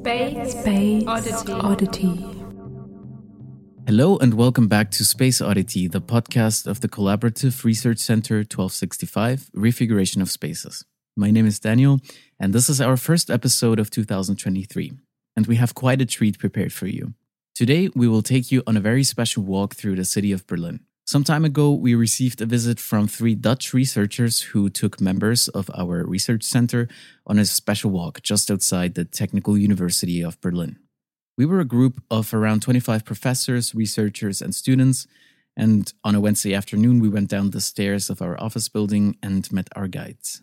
Space, Space Oddity. Oddity. Hello and welcome back to Space Oddity, the podcast of the Collaborative Research Center 1265, Refiguration of Spaces. My name is Daniel, and this is our first episode of 2023, and we have quite a treat prepared for you. Today, we will take you on a very special walk through the city of Berlin. Some time ago, we received a visit from three Dutch researchers who took members of our research center on a special walk just outside the Technical University of Berlin. We were a group of around 25 professors, researchers, and students, and on a Wednesday afternoon, we went down the stairs of our office building and met our guides.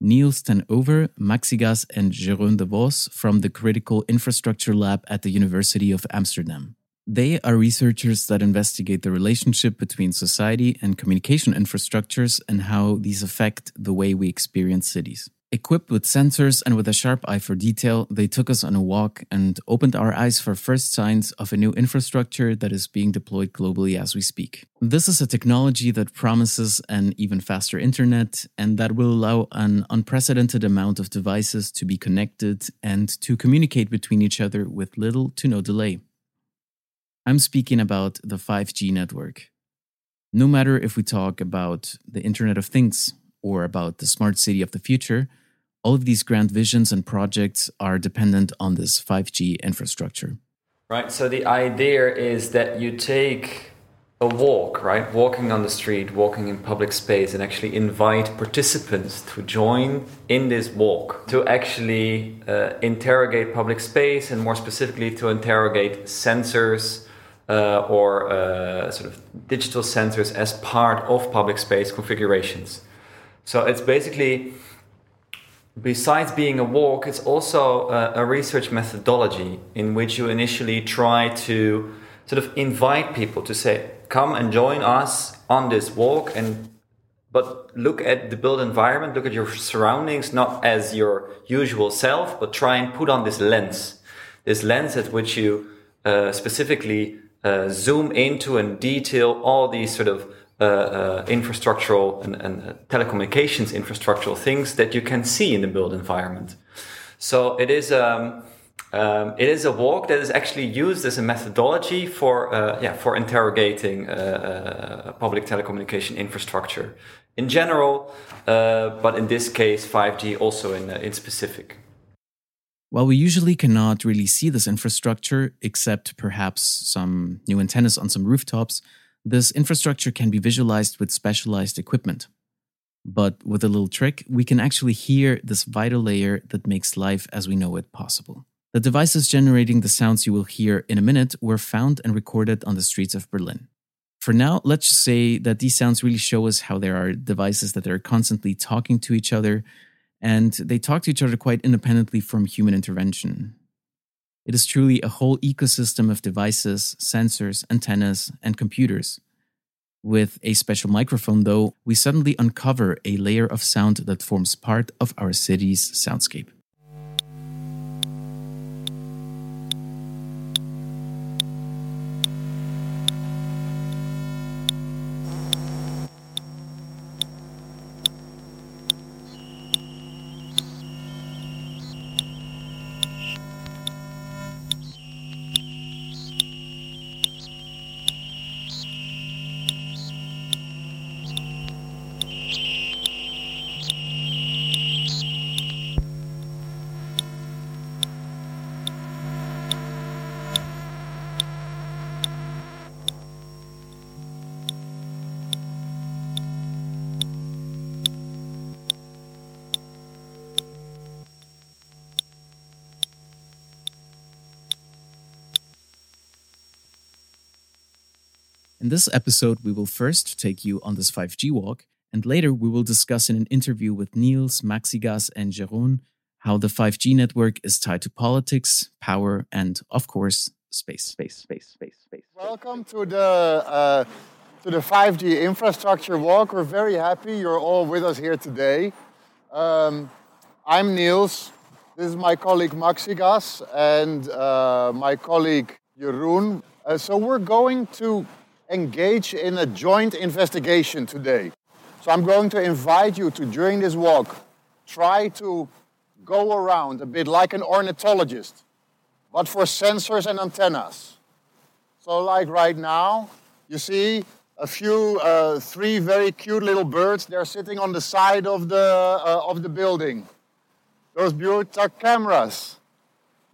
Niels ten Oever, Maxigas, and Jeroen de Vos from the Critical Infrastructure Lab at the University of Amsterdam. They are researchers that investigate the relationship between society and communication infrastructures and how these affect the way we experience cities. Equipped with sensors and with a sharp eye for detail, they took us on a walk and opened our eyes for first signs of a new infrastructure that is being deployed globally as we speak. This is a technology that promises an even faster internet and that will allow an unprecedented amount of devices to be connected and to communicate between each other with little to no delay. I'm speaking about the 5G network. No matter if we talk about the Internet of Things or about the smart city of the future, all of these grand visions and projects are dependent on this 5G infrastructure. Right. So the idea is that you take a walk, right? Walking on the street, walking in public space, and actually invite participants to join in this walk to actually uh, interrogate public space and more specifically to interrogate sensors uh, or uh, sort of digital sensors as part of public space configurations. So it's basically, besides being a walk, it's also a, a research methodology in which you initially try to sort of invite people to say, come and join us on this walk and but look at the built environment, look at your surroundings, not as your usual self, but try and put on this lens, this lens at which you uh, specifically uh, zoom into and detail all these sort of uh, uh, infrastructural and, and uh, telecommunications infrastructural things that you can see in the built environment. So it is um, um, it is a walk that is actually used as a methodology for uh, yeah for interrogating uh, public telecommunication infrastructure in general, but in this case 5G also in in specific. While we usually cannot really see this infrastructure, except perhaps some new antennas on some rooftops, this infrastructure can be visualized with specialized equipment. But with a little trick, we can actually hear this vital layer that makes life as we know it possible. The devices generating the sounds you will hear in a minute were found and recorded on the streets of Berlin. For now, let's just say that these sounds really show us how there are devices that are constantly talking to each other and they talk to each other quite independently from human intervention. It is truly a whole ecosystem of devices, sensors, antennas, and computers. With a special microphone, though, we suddenly uncover a layer of sound that forms part of our city's soundscape. This episode, we will first take you on this 5G walk, and later we will discuss in an interview with Niels, Maxigas, and Jeroen how the 5G network is tied to politics, power, and, of course, space. Space, space, space, space. Welcome to the uh, to the 5G infrastructure walk. We're very happy you're all with us here today. Um, I'm Niels. This is my colleague Maxigas and uh, my colleague Jeroen. Uh, so we're going to engage in a joint investigation today. So I'm going to invite you to, during this walk, try to go around a bit like an ornithologist. but for sensors and antennas. So like right now, you see a few, uh, three very cute little birds. They're sitting on the side of the, uh, of the building. Those birds are cameras.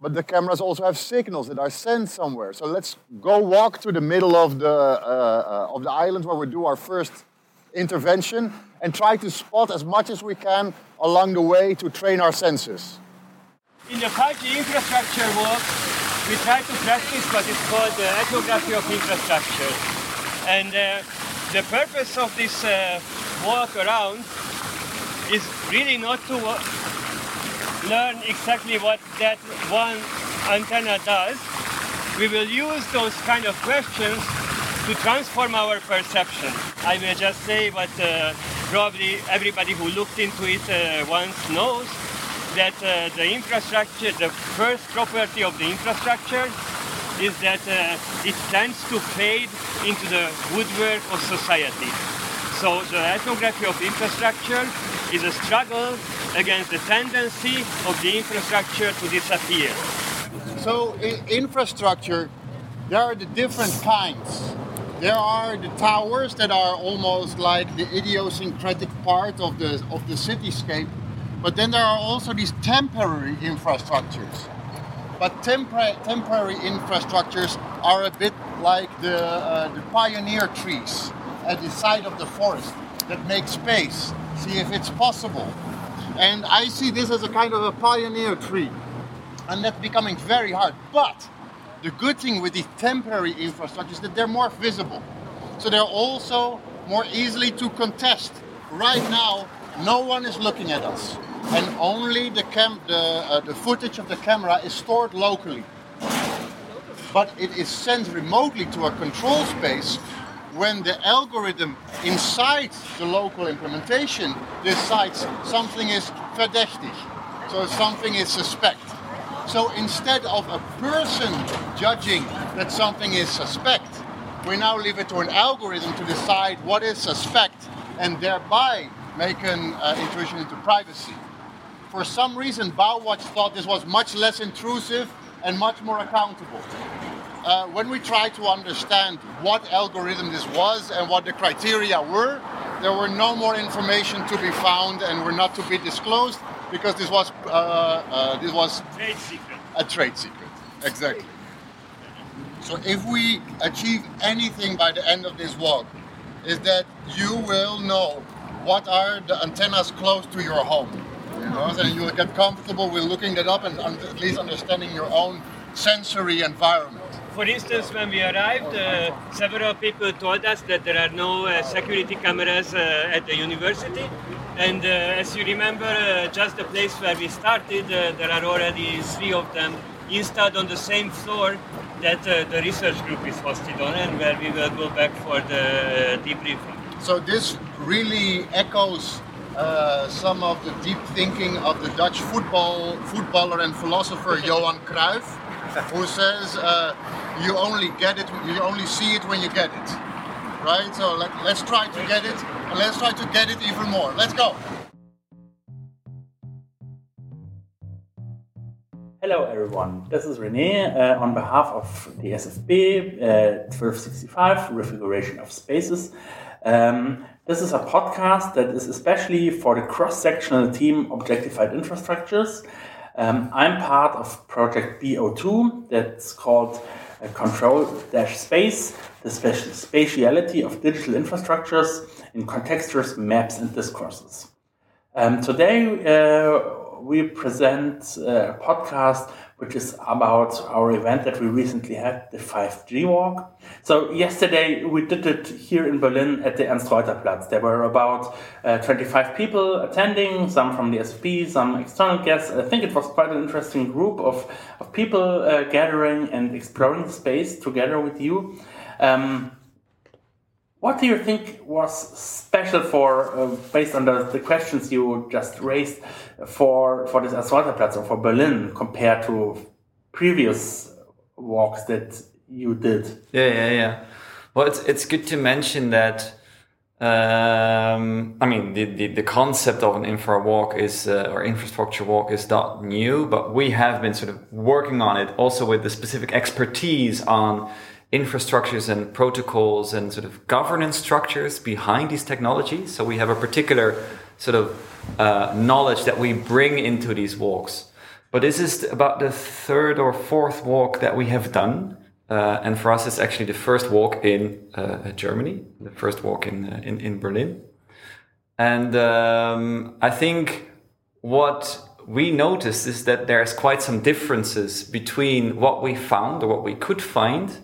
But the cameras also have signals that are sent somewhere. So let's go walk to the middle of the, uh, uh, of the island where we do our first intervention and try to spot as much as we can along the way to train our senses. In the 5G infrastructure work, we try to practice what is called the ethnography of infrastructure. And uh, the purpose of this uh, walk around is really not to learn exactly what that one antenna does. We will use those kind of questions to transform our perception. I will just say what uh, probably everybody who looked into it uh, once knows, that uh, the infrastructure, the first property of the infrastructure is that uh, it tends to fade into the woodwork of society. So the ethnography of infrastructure is a struggle against the tendency of the infrastructure to disappear. So in infrastructure, there are the different kinds. There are the towers that are almost like the idiosyncratic part of the of the cityscape, but then there are also these temporary infrastructures. But tempor- temporary infrastructures are a bit like the, uh, the pioneer trees at the side of the forest that make space, see if it's possible. And I see this as a kind of a pioneer tree. And that's becoming very hard. But the good thing with these temporary infrastructures is that they're more visible. So they're also more easily to contest. Right now, no one is looking at us. And only the, cam- the, uh, the footage of the camera is stored locally. But it is sent remotely to a control space when the algorithm inside the local implementation decides something is verdächtig, so something is suspect. So instead of a person judging that something is suspect, we now leave it to an algorithm to decide what is suspect and thereby make an uh, intrusion into privacy. For some reason, BauWatch thought this was much less intrusive and much more accountable. Uh, when we tried to understand what algorithm this was and what the criteria were, there were no more information to be found and were not to be disclosed because this was uh, uh, this was Trade secret. a trade secret. Exactly. So if we achieve anything by the end of this walk, is that you will know what are the antennas close to your home. You know, and you will get comfortable with looking that up and at least understanding your own sensory environment. For instance, when we arrived, uh, several people told us that there are no uh, security cameras uh, at the university. And uh, as you remember, uh, just the place where we started, uh, there are already three of them installed on the same floor that uh, the research group is hosted on and where we will go back for the debriefing. So this really echoes uh, some of the deep thinking of the Dutch football footballer and philosopher Johan Cruyff, who says uh, you only get it, you only see it when you get it. Right? So let, let's try to get it, and let's try to get it even more. Let's go. Hello everyone, this is Rene uh, on behalf of the SFB uh, 1265 Refiguration of Spaces. Um, this is a podcast that is especially for the cross-sectional team Objectified Infrastructures. Um, I'm part of project BO2 that's called uh, Control-Space, the spati- spatiality of digital infrastructures in contextual maps and discourses. Um, today, uh, we present uh, a podcast which is about our event that we recently had, the 5G Walk. So, yesterday we did it here in Berlin at the Ernst Reuter Platz. There were about uh, 25 people attending, some from the SFB, some external guests. I think it was quite an interesting group of, of people uh, gathering and exploring the space together with you. Um, what do you think was special for, uh, based on the, the questions you just raised, for for this Asfalterplatz or for Berlin compared to previous walks that you did? Yeah, yeah, yeah. Well, it's it's good to mention that um, I mean, the, the, the, concept of an infra walk is, uh, or infrastructure walk is not new, but we have been sort of working on it also with the specific expertise on infrastructures and protocols and sort of governance structures behind these technologies. So we have a particular sort of uh, knowledge that we bring into these walks. But this is about the third or fourth walk that we have done. Uh, and for us, it's actually the first walk in uh, Germany, the first walk in, uh, in, in, Berlin. And um, I think what we noticed is that there's quite some differences between what we found or what we could find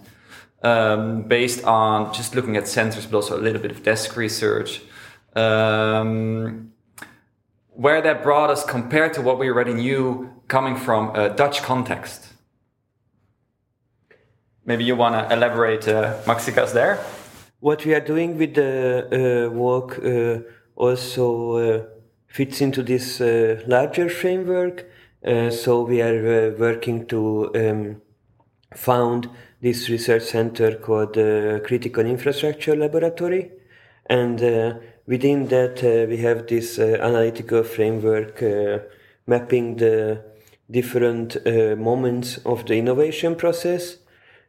um, based on just looking at sensors, but also a little bit of desk research. Um, where that brought us compared to what we already knew coming from a Dutch context. Maybe you want to elaborate, uh, Maxigas, there? What we are doing with the uh, work uh, also uh, fits into this uh, larger framework. Uh, so we are working to um, found this research center called the Critical Infrastructure Laboratory. And within that, we have this analytical framework mapping the different moments of the innovation process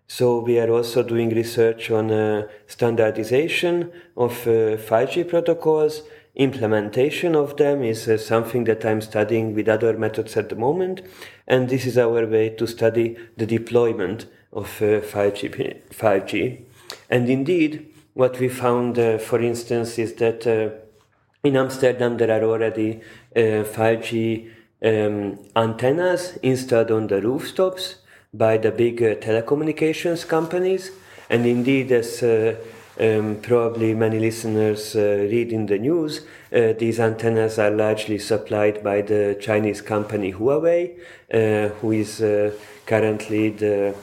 so we are also doing research on uh, standardization of uh, 5G protocols. Implementation of them is uh, something that I'm studying with other methods at the moment. And this is our way to study the deployment of 5G. Uh, 5G. And indeed, what we found, uh, for instance, is that uh, in Amsterdam there are already 5G um, antennas installed on the rooftops by the big telecommunications companies. And indeed, as um, probably many listeners uh, read in the news, uh, these antennas are largely supplied by the Chinese company Huawei, uh, who is uh, currently the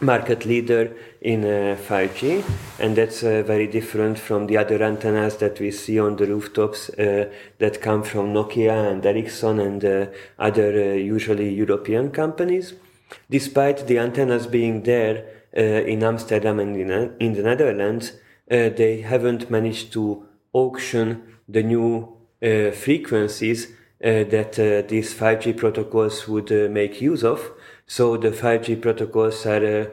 market leader in 5G, and that's very different from the other antennas that we see on the rooftops that come from Nokia and Ericsson and other usually European companies. Despite the antennas being there uh, in Amsterdam and in, in the Netherlands, uh, they haven't managed to auction the new uh, frequencies uh, that uh, these 5G protocols would uh, make use of. So the 5G protocols are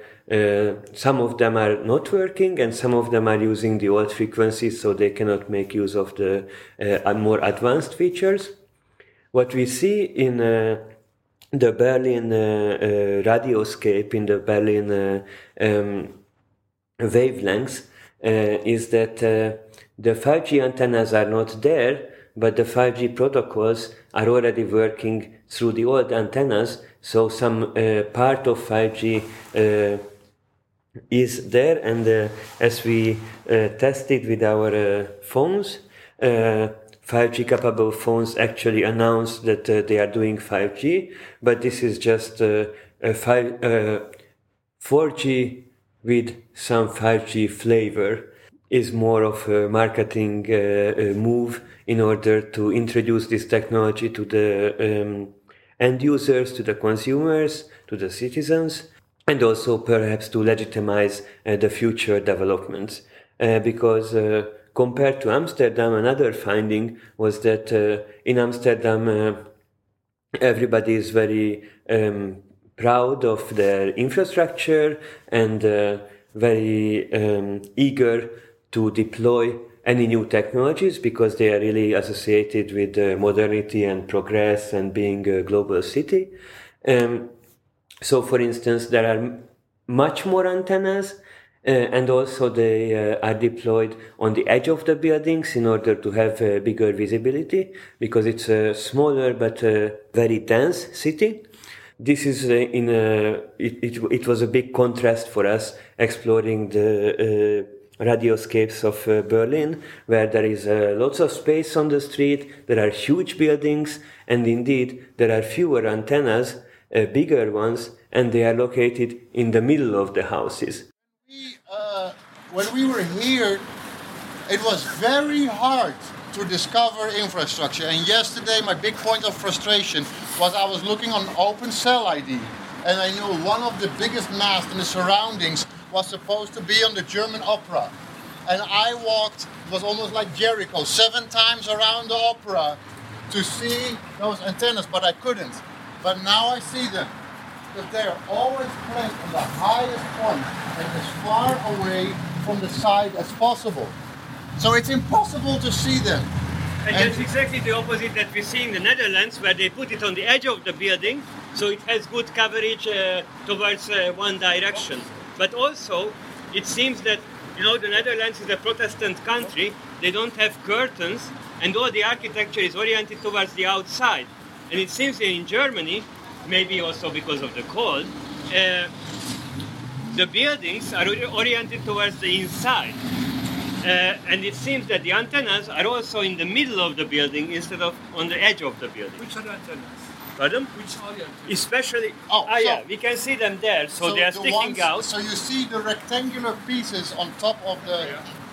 some of them are not working and some of them are using the old frequencies so they cannot make use of the more advanced features. What we see in the Berlin uh, uh, radioscape in the Berlin uh, um, wavelengths is that the 5G antennas are not there, but the 5G protocols are already working through the old antennas. So some part of 5G is there, and as we tested with our phones, 5G capable phones actually announced that uh, they are doing 5G, but this is just uh, a 5, uh, 4G with some 5G flavor is more of a marketing uh, move in order to introduce this technology to the um, end users, to the consumers, to the citizens, and also perhaps to legitimize uh, the future developments. Uh, because compared to Amsterdam, another finding was that uh, in Amsterdam, uh, everybody is very um, proud of their infrastructure and uh, very um, eager to deploy any new technologies because they are really associated with uh, modernity and progress and being a global city. Um, so, for instance, there are much more antennas and also they uh, are deployed on the edge of the buildings in order to have uh, bigger visibility because it's a smaller but very dense city. This is in a, it, it, it, was a big contrast for us exploring the radioscapes of uh, Berlin, where there is uh, lots of space on the street, there are huge buildings, and indeed there are fewer antennas, uh, bigger ones, and they are located in the middle of the houses Uh, when we were here, it was very hard to discover infrastructure. And yesterday, my big point of frustration was I was looking on Open Cell ID, and I knew one of the biggest masts in the surroundings was supposed to be on the German Opera. And I walked, it was almost like Jericho, seven times around the opera to see those antennas, but I couldn't. But now I see them. Because they're always placed on the highest point and as far away from the side as possible. So it's impossible to see them. And, And- that's exactly the opposite that we see in the Netherlands, where they put it on the edge of the building, so it has good coverage uh, towards uh, one direction. But also, it seems that you know the Netherlands is a Protestant country. They don't have curtains, and all the architecture is oriented towards the outside. And it seems that in Germany, maybe also because of the cold, uh, the buildings are oriented towards the inside. Uh, and it seems that the antennas are also in the middle of the building instead of on the edge of the building. Which are the antennas? Pardon? Which are the antennas? Especially, Oh, ah, so- yeah, we can see them there. So, they are the sticking ones- out. So you see the rectangular pieces on top of the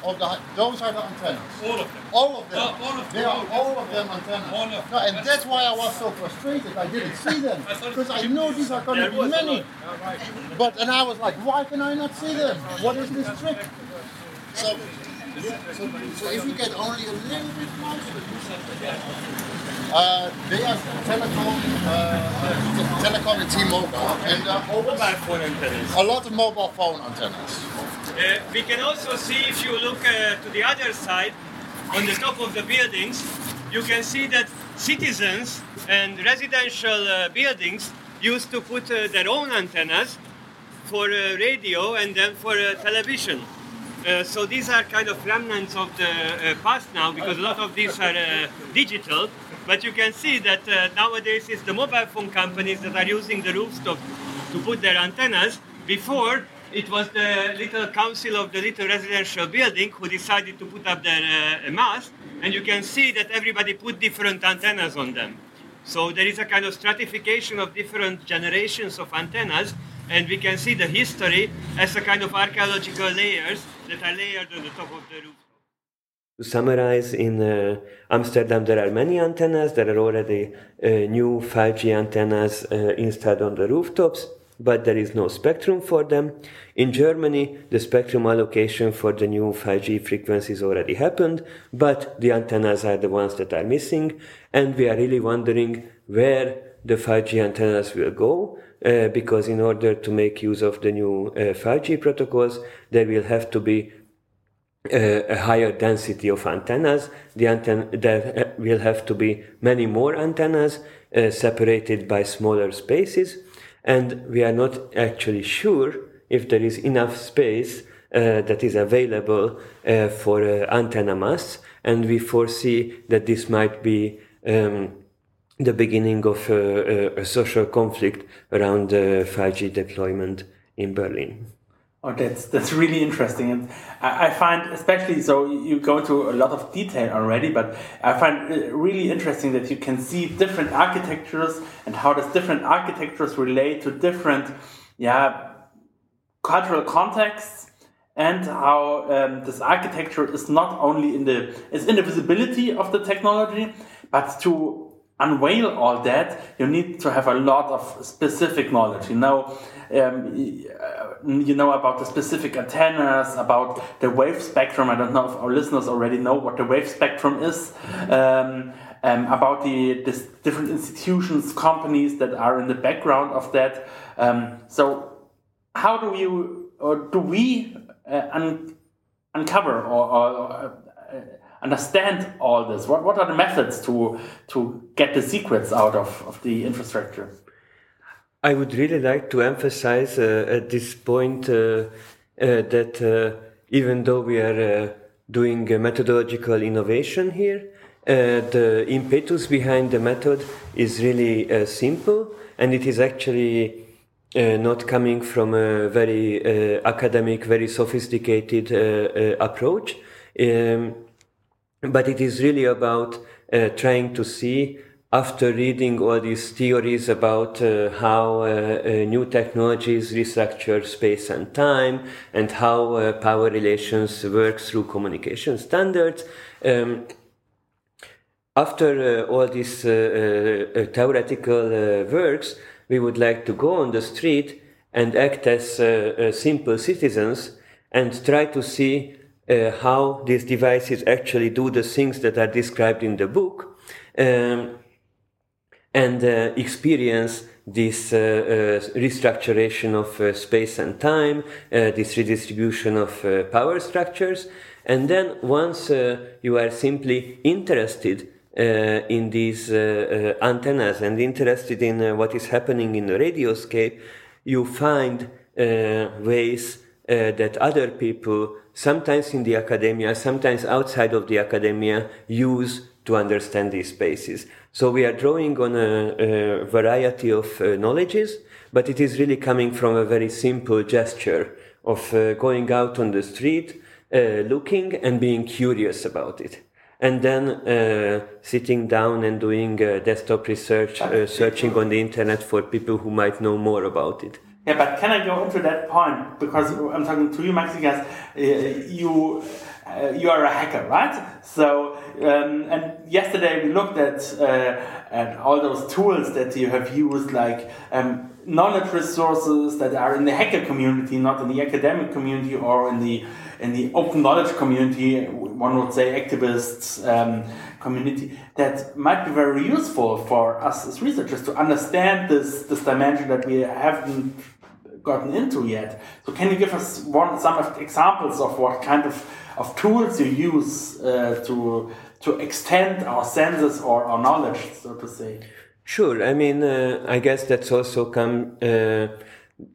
of the those are the antennas. All of them. All of them. Oh, all of they them. are all of them antennas. All of No, and them. that's why I was so frustrated. I didn't see them because I know these are going to be many. lot. Yeah, right. But and I was like, why can I not see them? What is this trick? So, so, so if we get only a little bit closer, uh, they are Telekom, uh, Telekom and T-Mobile, and uh, Mobile phone antennas. a lot of mobile phone antennas. Uh, we can also see if you look uh, to the other side, on the top of the buildings, you can see that citizens and residential uh, buildings used to put uh, their own antennas for uh, radio and then for television. So these are kind of remnants of the past now because a lot of these are digital. But you can see that nowadays it's the mobile phone companies that are using the rooftop to put their antennas. Before it was the little council of the little residential building who decided to put up their uh, mast, and you can see that everybody put different antennas on them. So there is a kind of stratification of different generations of antennas, and we can see the history as a kind of archaeological layers that are layered on the top of the roof. To summarize, in uh, Amsterdam there are many antennas. There are already uh, new 5G antennas uh, installed on the rooftops, but there is no spectrum for them. In Germany, the spectrum allocation for the new 5G frequencies already happened, but the antennas are the ones that are missing, and we are really wondering where the 5G antennas will go. Uh, because in order to make use of the new uh, 5G protocols, there will have to be uh, a higher density of antennas. The antenna there uh, will have to be many more antennas uh, separated by smaller spaces, and we are not actually sure if there is enough space uh, that is available uh, for uh, antenna mass, and we foresee that this might be. Um, the beginning of uh, a, a social conflict around the 5G deployment in Berlin. Oh, that's that's really interesting, and I, find especially so you go into a lot of detail already, but I find it really interesting that you can see different architectures and how does different architectures relate to different, yeah, cultural contexts, and how um, this architecture is not only in the is in the visibility of the technology, but to unveil all that, you need to have a lot of specific knowledge. You know, um, uh, you know about the specific antennas, about the wave spectrum. I don't know if our listeners already know what the wave spectrum is. Um, um, about the, different institutions, companies that are in the background of that. Um, so, how do you or do we uh, un- uncover or, or uh, understand all this? What, what are the methods to to get the secrets out of, of the infrastructure? I would really like to emphasize uh, at this point uh, uh, that uh, even though we are uh, doing methodological innovation here, the impetus behind the method is really simple and it is actually not coming from a very academic, very sophisticated approach. Um, but it is really about trying to see after reading all these theories about uh, how uh, uh, new technologies restructure space and time and how uh, power relations work through communication standards um, after uh, all these uh, theoretical works we would like to go on the street and act as simple citizens and try to see how these devices actually do the things that are described in the book. Um, and uh, experience this uh, uh, restructuration of uh, space and time, this redistribution of power structures. And then once you are simply interested uh, in these uh, uh, antennas and interested in what is happening in the radioscape, you find ways that other people, sometimes in the academia, sometimes outside of the academia, use to understand these spaces. So we are drawing on a, a variety of uh, knowledges, but it is really coming from a very simple gesture of uh, going out on the street, uh, looking and being curious about it. And then uh, sitting down and doing uh, desktop research, uh, searching on the internet for people who might know more about it. Yeah, but can I go into that point? Because I'm talking to you, Maxigas. you uh, you are a hacker, right? So, um, and yesterday we looked at, uh, at all those tools that you have used, like um, knowledge resources that are in the hacker community, not in the academic community or in the in the open knowledge community. One would say activists um, community that might be very useful for us as researchers to understand this this dimension that we haven't gotten into yet. So, can you give us one some examples of what kind of of tools you use uh, to to extend our senses or our knowledge, so to say. Sure. I mean, uh, I guess that's also come. Uh,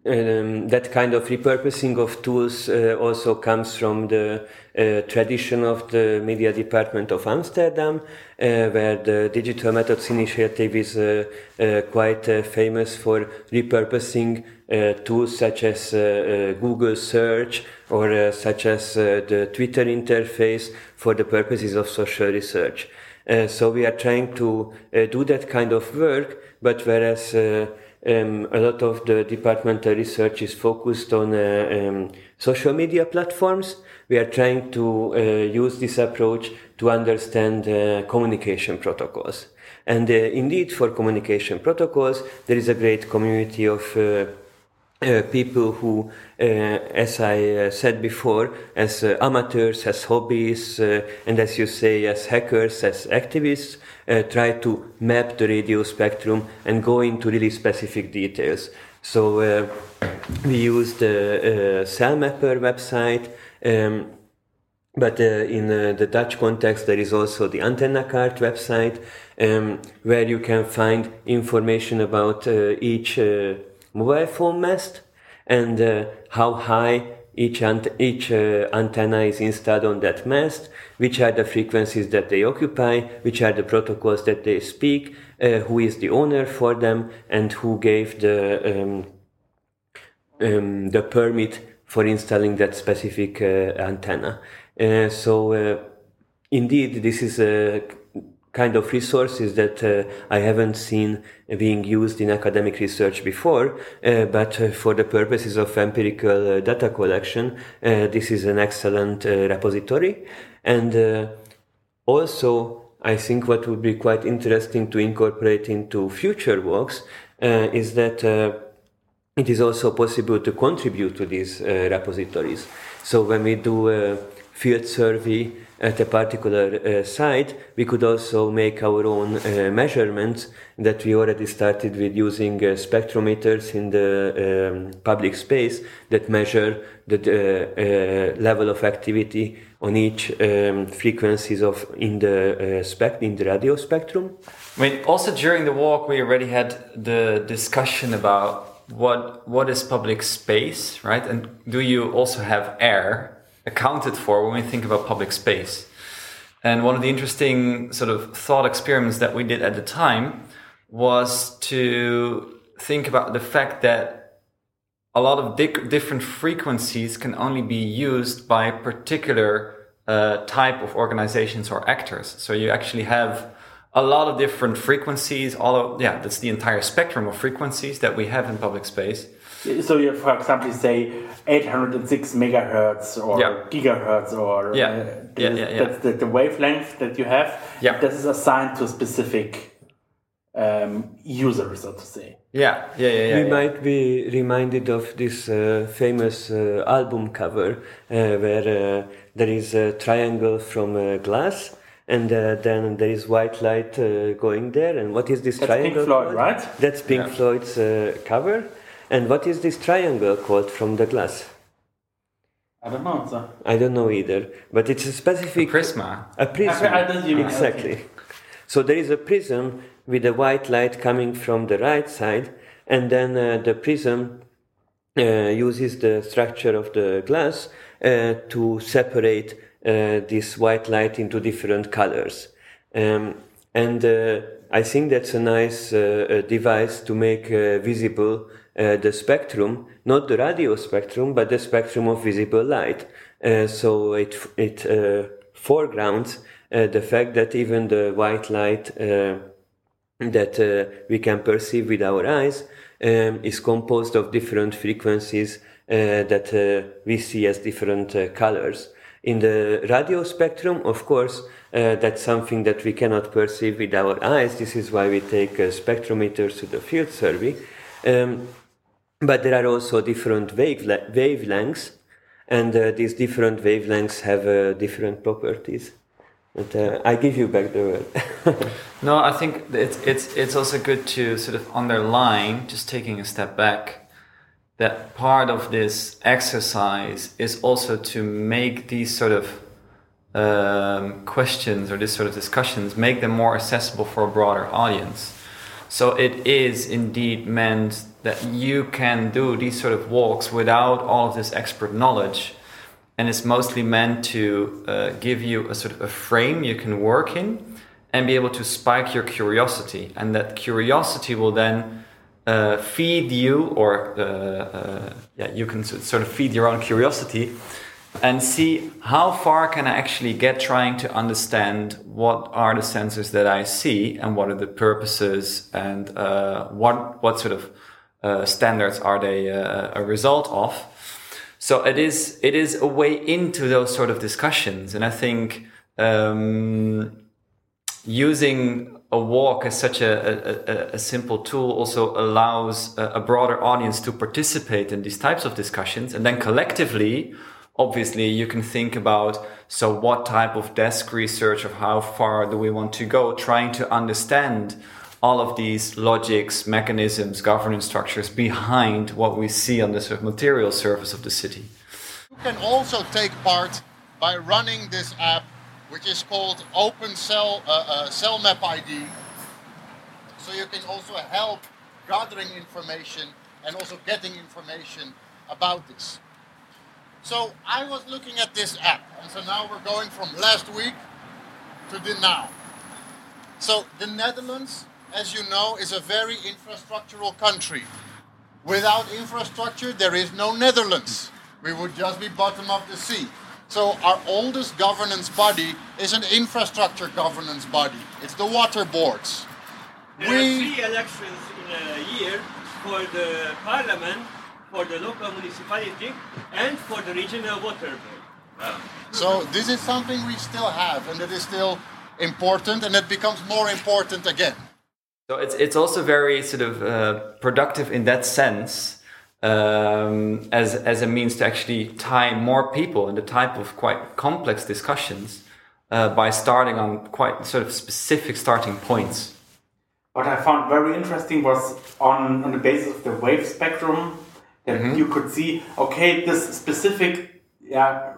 um, that kind of repurposing of tools uh, also comes from the uh, tradition of the media department of Amsterdam, uh, where the Digital Methods Initiative is uh, uh, quite famous for repurposing tools such as Google search or such as the Twitter interface for the purposes of social research. so we are trying to do that kind of work, but whereas um, a lot of the departmental research is focused on uh, um, social media platforms. We are trying to uh, use this approach to understand uh, communication protocols. And uh, indeed, for communication protocols, there is a great community of uh, uh, people who, uh, as I uh, said before, as uh, amateurs, as hobbies, and as you say, as hackers, as activists, try to map the radio spectrum and go into really specific details. So we use the Cellmapper website. Um, but uh, in uh, the Dutch context, there is also the Antennakaart website, um, where you can find information about uh, each mobile phone mast and uh, how high each, ant- each uh, antenna is installed on that mast, which are the frequencies that they occupy, which are the protocols that they speak, uh, who is the owner for them, and who gave the, um, um, the permit for installing that specific uh, antenna. Uh, so, uh, indeed, this is a kind of resources that uh, I haven't seen being used in academic research before, uh, but uh, for the purposes of empirical uh, data collection, uh, this is an excellent uh, repository. And also, I think what would be quite interesting to incorporate into future works is that it is also possible to contribute to these repositories. So when we do a field survey, at a particular uh, site, we could also make our own uh, measurements that we already started with using uh, spectrometers in the um, public space that measure the level of activity on each um, frequencies of in the uh, in the radio spectrum. I mean, also during the walk, we already had the discussion about what what is public space, right? And do you also have air accounted for when we think about public space. And one of the interesting sort of thought experiments that we did at the time was to think about the fact that a lot of di different frequencies can only be used by a particular uh, type of organizations or actors. So you actually have a lot of different frequencies. All of yeah, that's the entire spectrum of frequencies that we have in public space. So you, for example, say 806 megahertz or yeah. gigahertz or yeah. Uh, yeah, yeah, yeah, that's the, the, wavelength that you have. Yeah. This is assigned to a specific um, user, so to say. Yeah, yeah, yeah, yeah. we yeah. might be reminded of this uh, famous uh, album cover uh, where uh, there is a triangle from uh, glass and uh, then there is white light uh, going there and what is this That's Pink triangle Floyd, called? right? that's pink Yeah. floyd's uh, cover and what is this triangle called from the glass I don't know. So. i don't know either but it's a specific Prisma. a prism I- I don't- you- exactly so there is a prism with a white light coming from the right side and then uh, the prism uh, uses the structure of the glass uh, to separate uh, this white light into different colors. Um, and uh, I think that's a nice uh, uh, device to make uh, visible uh, the spectrum, not the radio spectrum, but the spectrum of visible light. Uh, so it, it uh, foregrounds the fact that even the white light that we can perceive with our eyes um, is composed of different frequencies that we see as different colors. In the radio spectrum, of course, uh, that's something that we cannot perceive with our eyes. This is why we take uh, spectrometers to the field survey. Um, but there are also different wavele- wavelengths, and uh, these different wavelengths have uh, different properties. But uh, I give you back the word. No, I think it's it's it's also good to sort of underline, just taking a step back, that part of this exercise is also to make these sort of um, questions or this sort of discussions make them more accessible for a broader audience. So it is indeed meant that you can do these sort of walks without all of this expert knowledge and it's mostly meant to uh, give you a sort of a frame you can work in and be able to spike your curiosity and that curiosity will then uh, feed you or uh, uh, yeah you can sort of feed your own curiosity and see how far can i actually get trying to understand what are the sensors that i see and what are the purposes and uh, what what sort of uh, standards are they uh, a result of. So it is it is a way into those sort of discussions. And i think um, using a walk as such a, a, a, a simple tool also allows a, a broader audience to participate in these types of discussions and then collectively obviously you can think about so what type of desk research of how far do we want to go trying to understand all of these logics mechanisms governance structures behind what we see on the sort of material surface of the city You can also take part by running this app, which is called Open Cell, uh, uh, Cell Map ID. So you can also help gathering information and also getting information about this. So I was looking at this app, and so now we're going from last week to the now. So the Netherlands, as you know, is a very infrastructural country. Without infrastructure, there is no Netherlands. We would just be bottom of the sea. So our oldest governance body is an infrastructure governance body. It's the water boards. There are three elections in a year for the parliament, for the local municipality, and for the regional water board. So this is something we still have, and it is still important, and it becomes more important again. So it's it's also very sort of uh, productive in that sense, um, as as a means to actually tie more people in the type of quite complex discussions uh, by starting on quite sort of specific starting points. What I found very interesting was on, on the basis of the wave spectrum that you could see, okay, this specific yeah,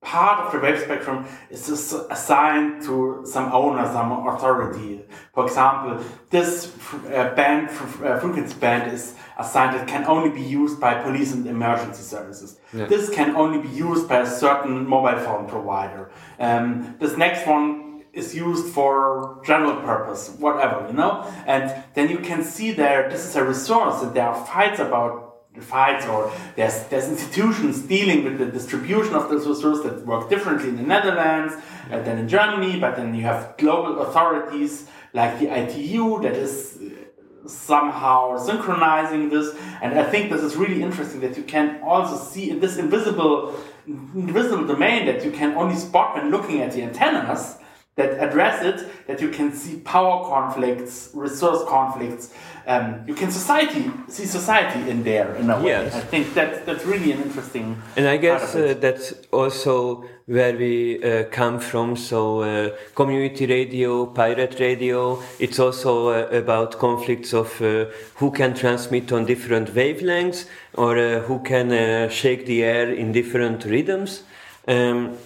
part of the wave spectrum is assigned to some owner, some authority. For example, this uh, band, uh, frequency band is assigned, it can only be used by police and emergency services. This can only be used by a certain mobile phone provider. Um, this next one is used for general purpose, whatever, you know? And then you can see there, this is a resource, and there are fights about fights or there's there's institutions dealing with the distribution of this resource that work differently in the Netherlands uh, than in Germany, but then you have global authorities like the ITU that is uh, somehow synchronizing this. And I think this is really interesting that you can also see in this invisible invisible domain that you can only spot when looking at the antennas that address it, that you can see power conflicts, resource conflicts. Um, you can society see society in there in a way. Yes. I think that that's really an interesting. And I guess uh, that's also where we uh, come from. So, uh, community radio, pirate radio, it's also uh, about conflicts of uh, who can transmit on different wavelengths or uh, who can uh, shake the air in different rhythms. Um,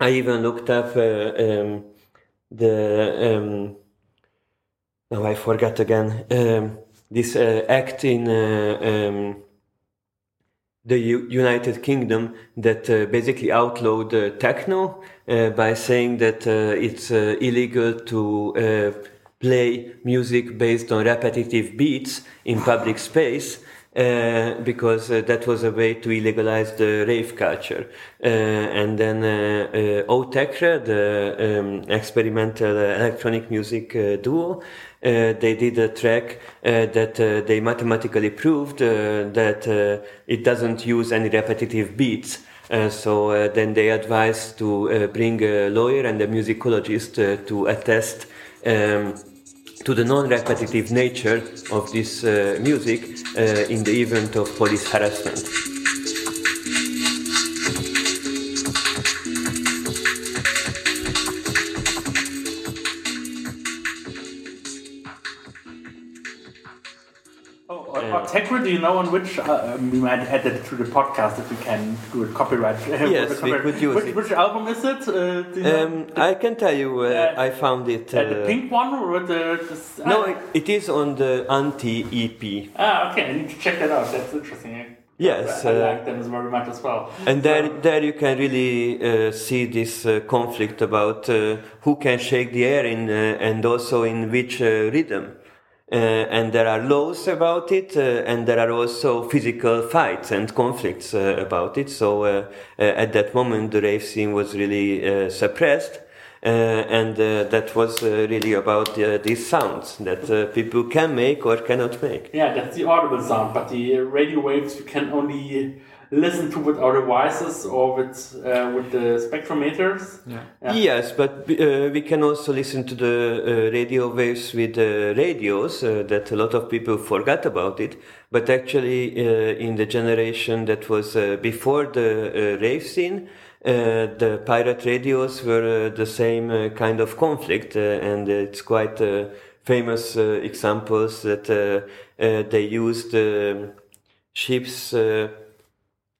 I even looked up uh, um, the. Um, I forgot again. Um, this uh, act in. Uh, um, the U- United Kingdom that uh, basically outlawed uh, techno by saying that it's illegal to play music based on repetitive beats in public space. Uh, because uh, that was a way to illegalize the rave culture. Uh, and then uh, uh, Autechre, the um, experimental electronic music uh, duo, uh, they did a track that they mathematically proved that it doesn't use any repetitive beats. Uh, so uh, then they advised to uh, bring a lawyer and a musicologist to attest um, to the non-repetitive nature of this uh, music uh, in the event of police harassment. Do you know on which? Uh, um, we might add it to the podcast if we can do it copyright. uh, Yes, we could use which, it. Which album is it? Uh, you know? Um, I can tell you, uh, I found it. Uh, the uh, pink one or the? the No, it, it is on the anti EP. ah, okay. I need to check that out. That's interesting. Yes, I, like them very much as well. And there, there you can really uh, see this uh, conflict about uh, who can shake the air in, uh, and also in which uh, rhythm. Uh, and there are laws about it, uh, and there are also physical fights and conflicts uh, about it. So uh, uh, at that moment, the rave scene was really uh, suppressed, and that was really about these sounds that people can make or cannot make. Yeah, that's the audible sound, but the radio waves you can only listen to with our devices or with uh, with the spectrometers. Yeah. Yes, but uh, we can also listen to the uh, radio waves with uh, radios uh, that a lot of people forgot about it. But actually, uh, in the generation that was uh, before the uh, rave scene, uh, the pirate radios were uh, the same uh, kind of conflict, uh, and it's quite uh, famous uh, examples that uh, uh, they used um ships.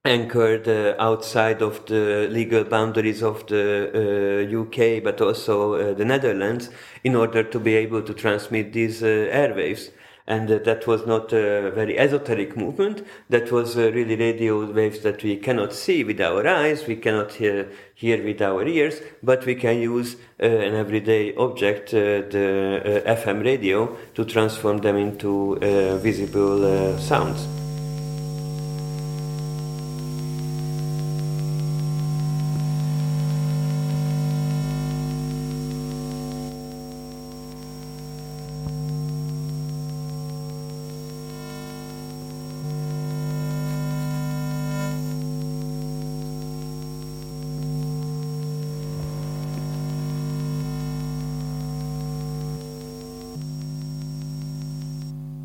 Anchored uh, outside of the legal boundaries of the uh, UK, but also uh, the Netherlands, in order to be able to transmit these uh, airwaves. And uh, that was not a very esoteric movement. That was uh, really radio waves that we cannot see with our eyes, we cannot hear, hear with our ears, but we can use an everyday object, the FM radio, to transform them into visible sounds.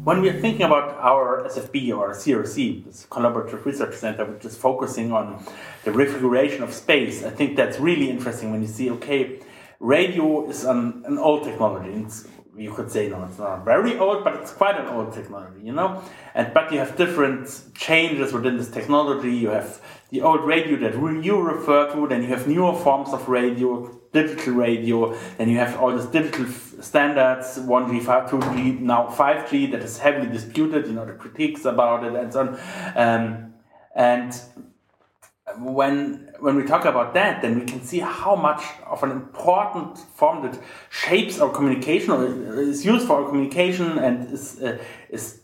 When we're thinking about our SFB or CRC, this Collaborative Research Center, which is focusing on the refiguration of space, I think that's really interesting when you see, okay, radio is an, an old technology. It's, you could say, no, it's not very old, but it's quite an old technology, you know? And But you have different changes within this technology. You have the old radio that you refer to, then you have newer forms of radio, digital radio, and you have all these digital standards, 1G, 5, 2G, now 5G, that is heavily disputed, you know, the critiques about it and so on. Um, and when when we talk about that, then we can see how much of an important form that shapes our communication or is used for our communication and is uh, is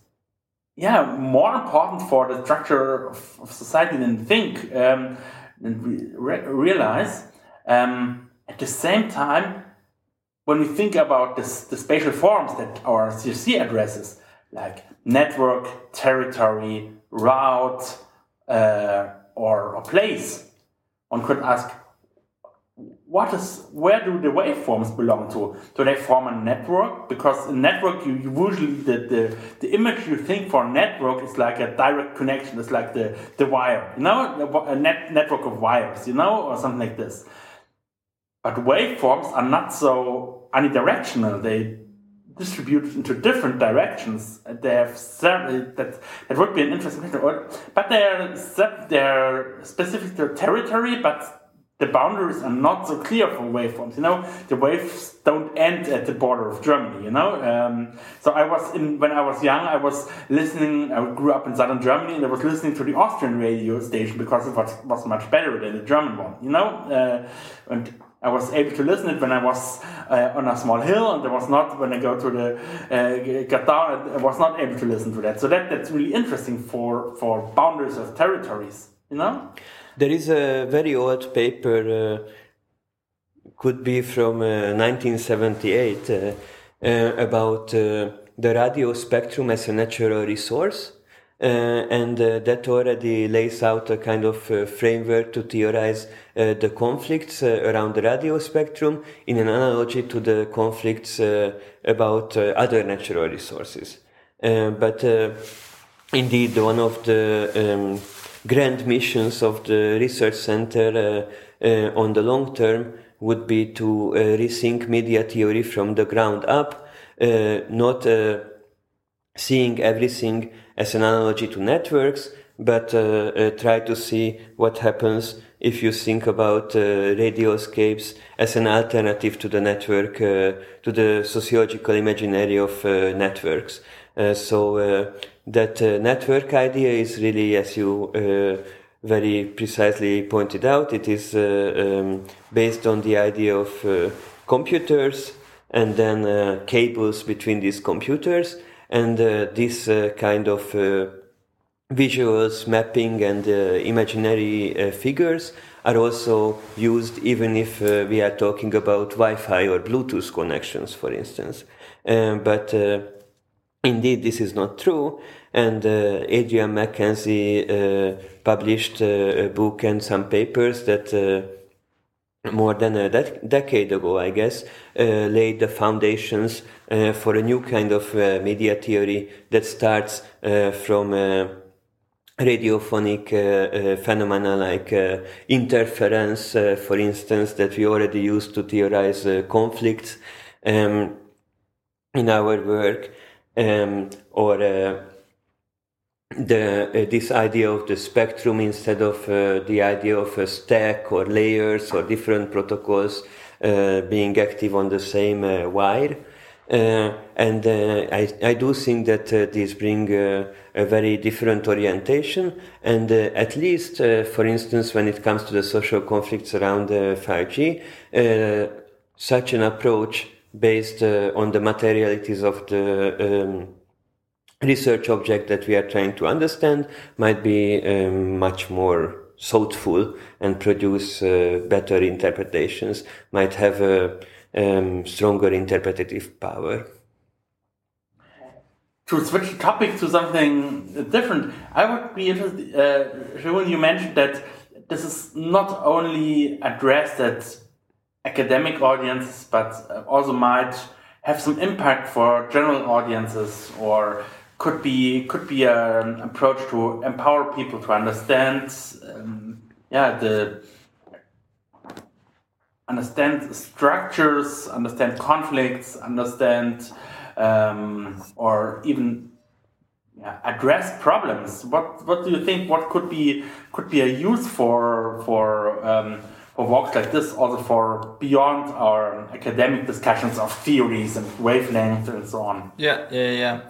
yeah more important for the structure of, of society than we think um, than we re- realize. Um, at the same time, when we think about this, the spatial forms that our CRC addresses, like network, territory, route, uh, or, or place, one could ask, what is where do the waveforms belong to? Do they form a network? Because in network, you, usually the, the the image you think for a network is like a direct connection. It's like the the wire, you know, a net network of wires, you know, or something like this. But waveforms are not so unidirectional. They distribute into different directions. They have several, that that would be an interesting question. But they're they're specific to territory, but the boundaries are not so clear for waveforms. You know, the waves don't end at the border of Germany. You know, um, so I was in when I was young, I was listening. I grew up in southern Germany, and I was listening to the Austrian radio station because it was, was much better than the German one. You know, uh, and I was able to listen it when I was uh, on a small hill, and I was not when I go to the uh, get down. I was not able to listen to that. So that that's really interesting for for boundaries of territories. You know. There is a very old paper, uh, could be from 1978, uh, uh, about the radio spectrum as a natural resource. Uh, and uh, that already lays out a kind of uh, framework to theorize the conflicts around the radio spectrum in an analogy to the conflicts about other natural resources. but indeed, one of the um, grand missions of the research center uh, uh, on the long term would be to uh, rethink media theory from the ground up, not seeing everything as an analogy to networks, but uh, uh, try to see what happens if you think about uh, radioscapes as an alternative to the network, to the sociological imaginary of networks. so that uh, network idea is really, as you uh, very precisely pointed out, it is uh, um, based on the idea of uh, computers and then uh, cables between these computers, and uh, this kind of visuals, mapping, and imaginary figures are also used even if we are talking about Wi-Fi or Bluetooth connections, for instance. but Indeed, this is not true. And uh, Adrian Mackenzie uh, published uh, a book and some papers that uh, more than a de- decade ago, I guess, uh, laid the foundations uh, for a new kind of media theory that starts from radiophonic phenomena like interference, for instance, that we already use to theorize conflicts um, in our work um, or uh, the uh, this idea of the spectrum instead of uh, the idea of a stack or layers or different protocols uh, being active on the same uh, wire. Uh, and I, I do think that these bring a very different orientation. And at least, for instance, when it comes to the social conflicts around 5G, such an approach based uh, on the materialities of the um, research object that we are trying to understand might be um, much more thoughtful and produce uh, better interpretations, might have a um, stronger interpretative power. To switch the topic to something different, I would be interested, uh, you mentioned that this is not only addressed at academic audiences, but also might have some impact for general audiences or could be could be an approach to empower people to understand um, yeah the understand structures understand conflicts understand um, or even yeah, address problems what what do you think what could be could be a use for for um, for walks like this, also for beyond our academic discussions of theories and wavelengths and so on. Yeah, yeah, yeah.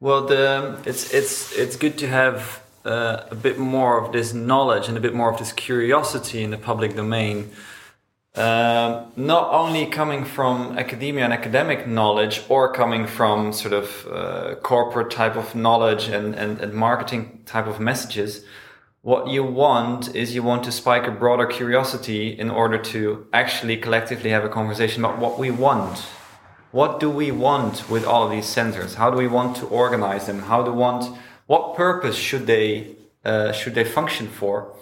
Well, the it's it's it's good to have uh, a bit more of this knowledge and a bit more of this curiosity in the public domain. Uh, not only coming from academia and academic knowledge, or coming from sort of uh, corporate type of knowledge and, and, and marketing type of messages, what you want is you want to spike a broader curiosity in order to actually collectively have a conversation about what we want. What do we want with all of these centers? How do we want to organize them? How do we want? What purpose should they uh, should they function for?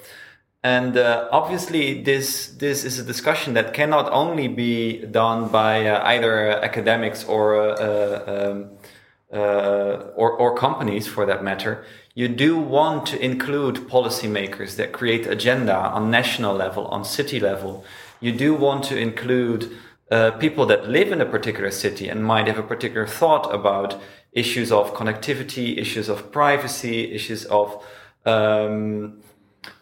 And uh, obviously, this this is a discussion that cannot only be done by uh, either academics or uh, um, uh, or, or companies, for that matter. You do want to include policymakers that create agenda on national level, on city level. You do want to include uh, people that live in a particular city and might have a particular thought about issues of connectivity, issues of privacy, issues of um,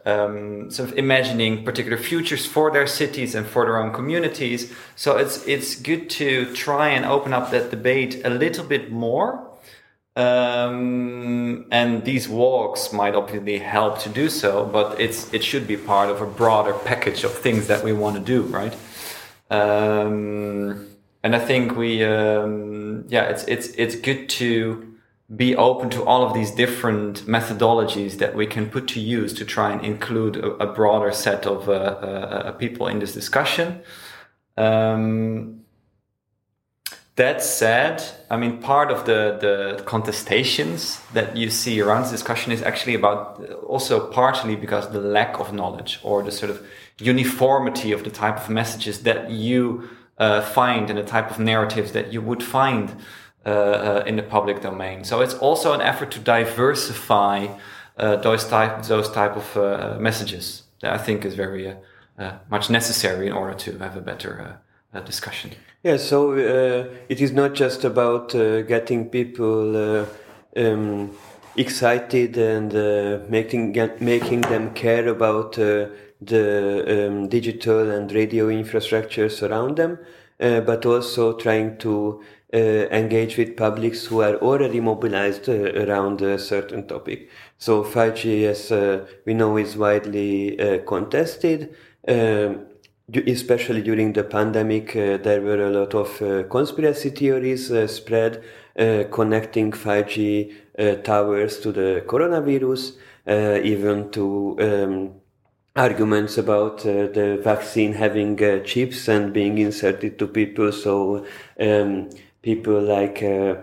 um, sort of imagining particular futures for their cities and for their own communities. So it's it's good to try and open up that debate a little bit more. Um, and these walks might obviously help to do so, but it's it should be part of a broader package of things that we want to do, right? Um, and I think we, um, yeah, it's it's it's good to be open to all of these different methodologies that we can put to use to try and include a, a broader set of uh, uh, uh people in this discussion. Um, that said, I mean, part of the, the contestations that you see around this discussion is actually about also partially because the lack of knowledge or the sort of uniformity of the type of messages that you uh, find and the type of narratives that you would find uh, uh, in the public domain. So it's also an effort to diversify uh, those type those type of messages that I think is very much necessary in order to have a better discussion. Yeah, so it is not just about getting people. Um, excited and uh, making making them care about uh, the um, digital and radio infrastructures around them, uh, but also trying to uh, engage with publics who are already mobilized uh, around a certain topic. So 5G, as uh, we know, is widely contested. Um, especially during the pandemic, there were a lot of conspiracy theories spread connecting 5G towers to the coronavirus, even to um, arguments about uh, the vaccine having uh, chips and being inserted to people so um, people like uh,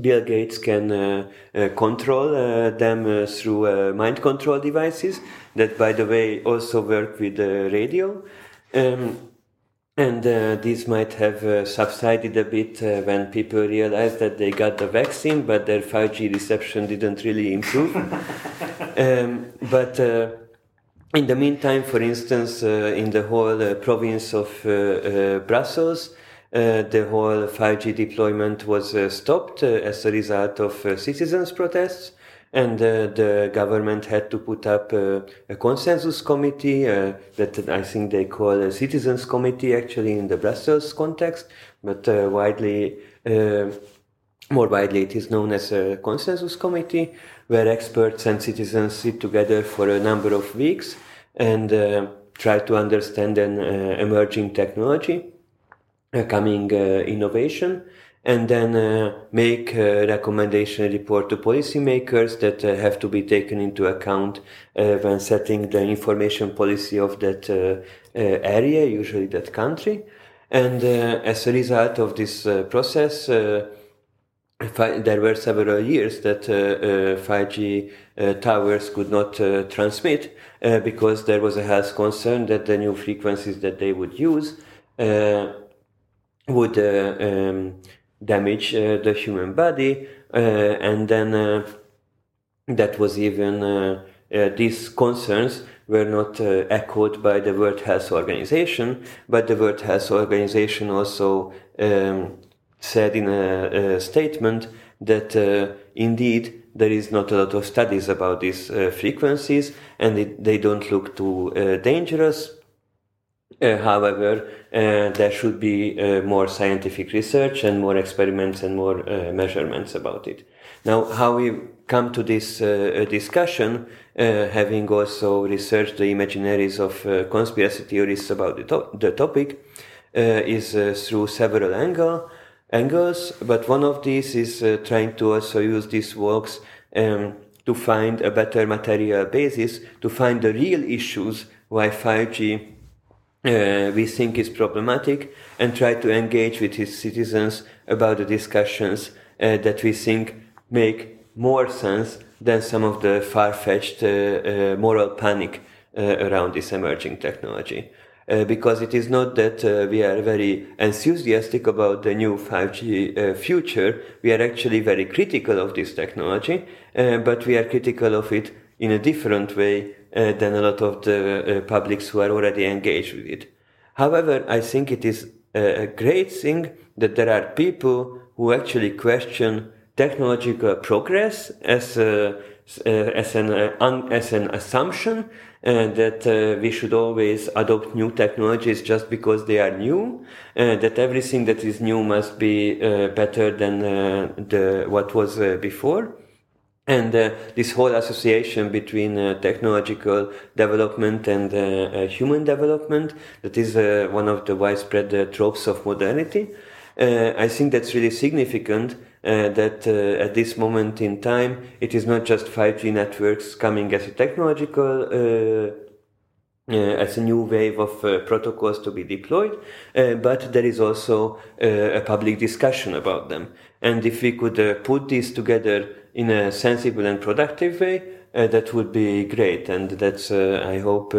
Bill Gates can uh, uh, control uh, them uh, through uh, mind control devices that, by the way, also work with the radio. Um, and this might have subsided a bit when people realized that they got the vaccine, but their 5G reception didn't really improve. um, but in the meantime, for instance, in the whole province of Brussels, uh, the whole 5G deployment was uh, stopped uh, as a result of uh, citizens' protests, and uh, the government had to put up a consensus committee that I think they call a citizens' committee actually in the Brussels context, but widely. More widely, it is known as a consensus committee, where experts and citizens sit together for a number of weeks and try to understand an emerging technology a coming uh, innovation and then uh, make a recommendation report to policymakers that uh, have to be taken into account uh, when setting the information policy of that uh, uh, area, usually that country. And as a result of this process, there were several years that 5G towers could not transmit because there was a health concern that the new frequencies that they would use would uh, um, damage uh, the human body, uh, and then that was even these concerns were not uh, echoed by the World Health Organization, but the World Health Organization also um, said in a, a statement that uh, indeed there is not a lot of studies about these uh, frequencies and it, they don't look too dangerous. however, uh, there should be uh, more scientific research and more experiments and more uh, measurements about it. Now, how we come to this uh, discussion, uh, having also researched the imaginaries of uh, conspiracy theorists about the, to- the topic, is through several angle, angles, but one of these is trying to also use these works um, to find a better material basis, to find the real issues why 5G uh, we think is problematic and try to engage with his citizens about the discussions uh, that we think make more sense than some of the far-fetched uh, uh moral panic around this emerging technology. Uh, because it is not that uh, we are very enthusiastic about the new 5G uh, future. We are actually very critical of this technology, uh, but we are critical of it in a different way uh, than a lot of the uh, publics who are already engaged with it. However, I think it is a great thing that there are people who actually question technological progress as a, as an as an assumption that uh, we should always adopt new technologies just because they are new, uh, that everything that is new must be uh, better than uh, the what was uh, before. And this whole association between technological development and human development, that is one of the widespread tropes of modernity. I think that's really significant uh, that uh, at this moment in time, it is not just 5G networks coming as a technological uh, uh, as a new wave of uh, protocols to be deployed, uh, but there is also a public discussion about them. And if we could put these together in a sensible and productive way, that would be great. And that's, I hope,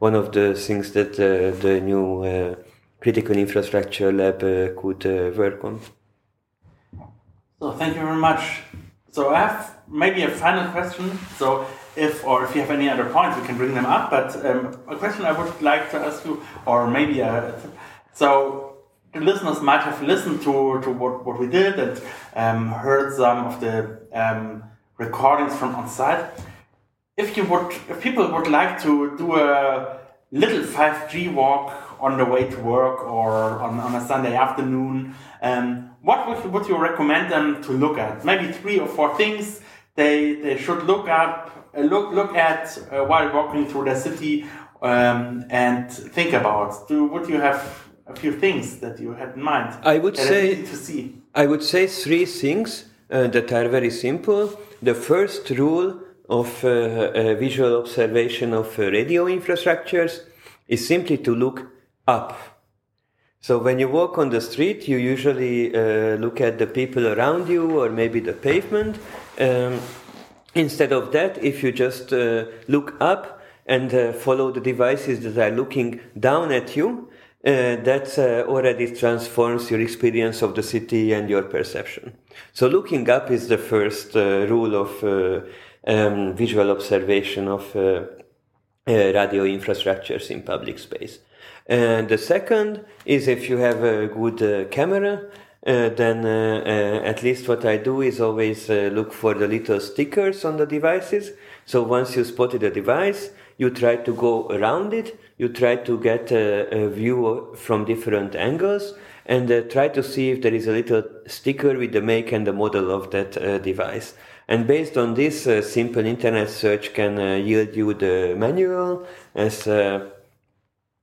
one of the things that the new critical infrastructure lab could work on. So thank you very much. So I have maybe a final question. So if or if you have any other points, we can bring them up. But um, a question I would like to ask you, or maybe a, so the listeners might have listened to, to what, what we did and um, heard some of the um, recordings from on site. If you would, if people would like to do a little 5G walk on the way to work or on, on a Sunday afternoon, um, what would, would you recommend them to look at? Maybe three or four things they, they should look up, uh, look look at uh, while walking through the city um, and think about. Do would you have a few things that you had in mind? I would say to see. I would say three things uh, that are very simple. The first rule of uh, uh, visual observation of uh, radio infrastructures is simply to look up so when you walk on the street, you usually uh, look at the people around you or maybe the pavement. Um, instead of that, if you just uh, look up and uh, follow the devices that are looking down at you, uh, that uh, already transforms your experience of the city and your perception. So looking up is the first uh, rule of um, visual observation of radio infrastructures in public space. And the second is if you have a good uh, camera, uh, then uh, uh at least what I do is always uh, look for the little stickers on the devices. So once you spotted a device, you try to go around it, you try to get a, a view from different angles, and uh, try to see if there is a little sticker with the make and the model of that device. And based on this, simple internet search can yield you the manual as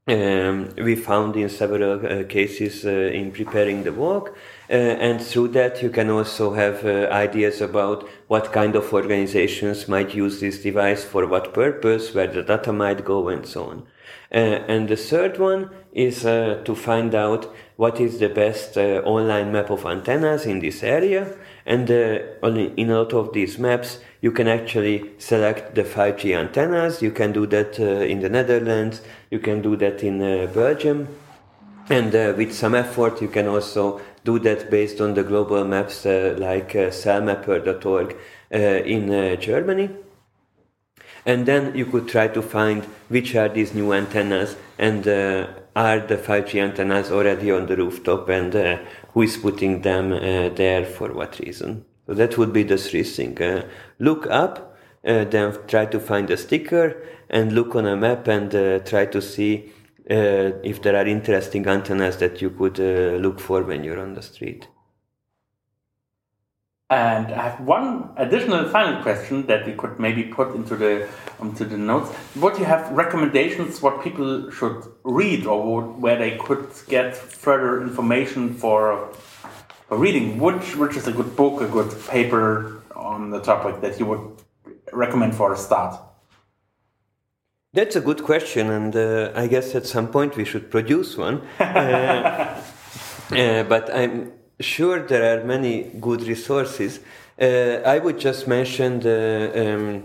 um, we found in several uh, cases uh, in preparing the work. Uh, and through that, you can also have uh, ideas about what kind of organizations might use this device for what purpose, where the data might go, and so on. Uh, and the third one is uh, to find out what is the best online map of antennas in this area. And in a lot of these maps, you can actually select the 5G antennas. You can do that in the Netherlands you can do that in uh, Belgium. And uh, with some effort, you can also do that based on the global maps uh, like uh, cellmapper.org uh, in uh, Germany. And then you could try to find which are these new antennas and are the 5G antennas already on the rooftop and who is putting them there for what reason. So that would be the three things. look up, then try to find a sticker and look on a map and uh, try to see uh, if there are interesting antennas that you could uh, look for when you're on the street. And I have one additional final question that we could maybe put into the into the notes. What you have recommendations? What people should read, or where they could get further information for for reading? Which which is a good book, a good paper on the topic that you would recommend for a start? That's a good question, and uh, I guess at some point we should produce one. uh, uh, but I'm sure there are many good resources. Uh, I would just mention the um,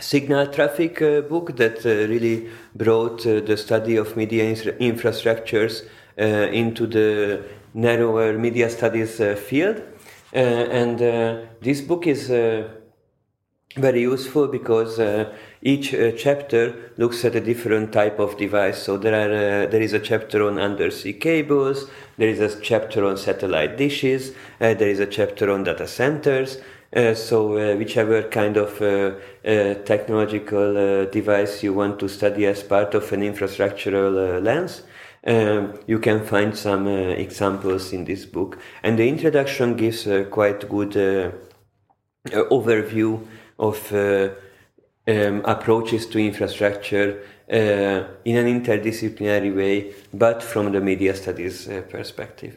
signal traffic uh, book that uh, really brought uh, the study of media infrastructures uh, into the narrower media studies uh, field. And this book is very useful because each chapter looks at a different type of device. So there are there is a chapter on undersea cables, there is a chapter on satellite dishes, there is a chapter on data centers. Uh, so uh, whichever kind of uh, technological device you want to study as part of an infrastructural lens, um, you can find some uh, examples in this book. And the introduction gives a quite good uh, overview of uh, um, approaches to infrastructure in an interdisciplinary way, but from the media studies perspective.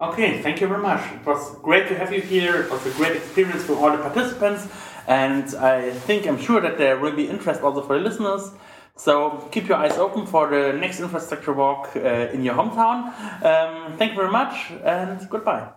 Okay, thank you very much. It was great to have you here. It was a great experience for all the participants, and I think I'm sure that there will be interest also for the listeners. So keep your eyes open for the next infrastructure walk uh, in your hometown. Um, thank you very much, and goodbye.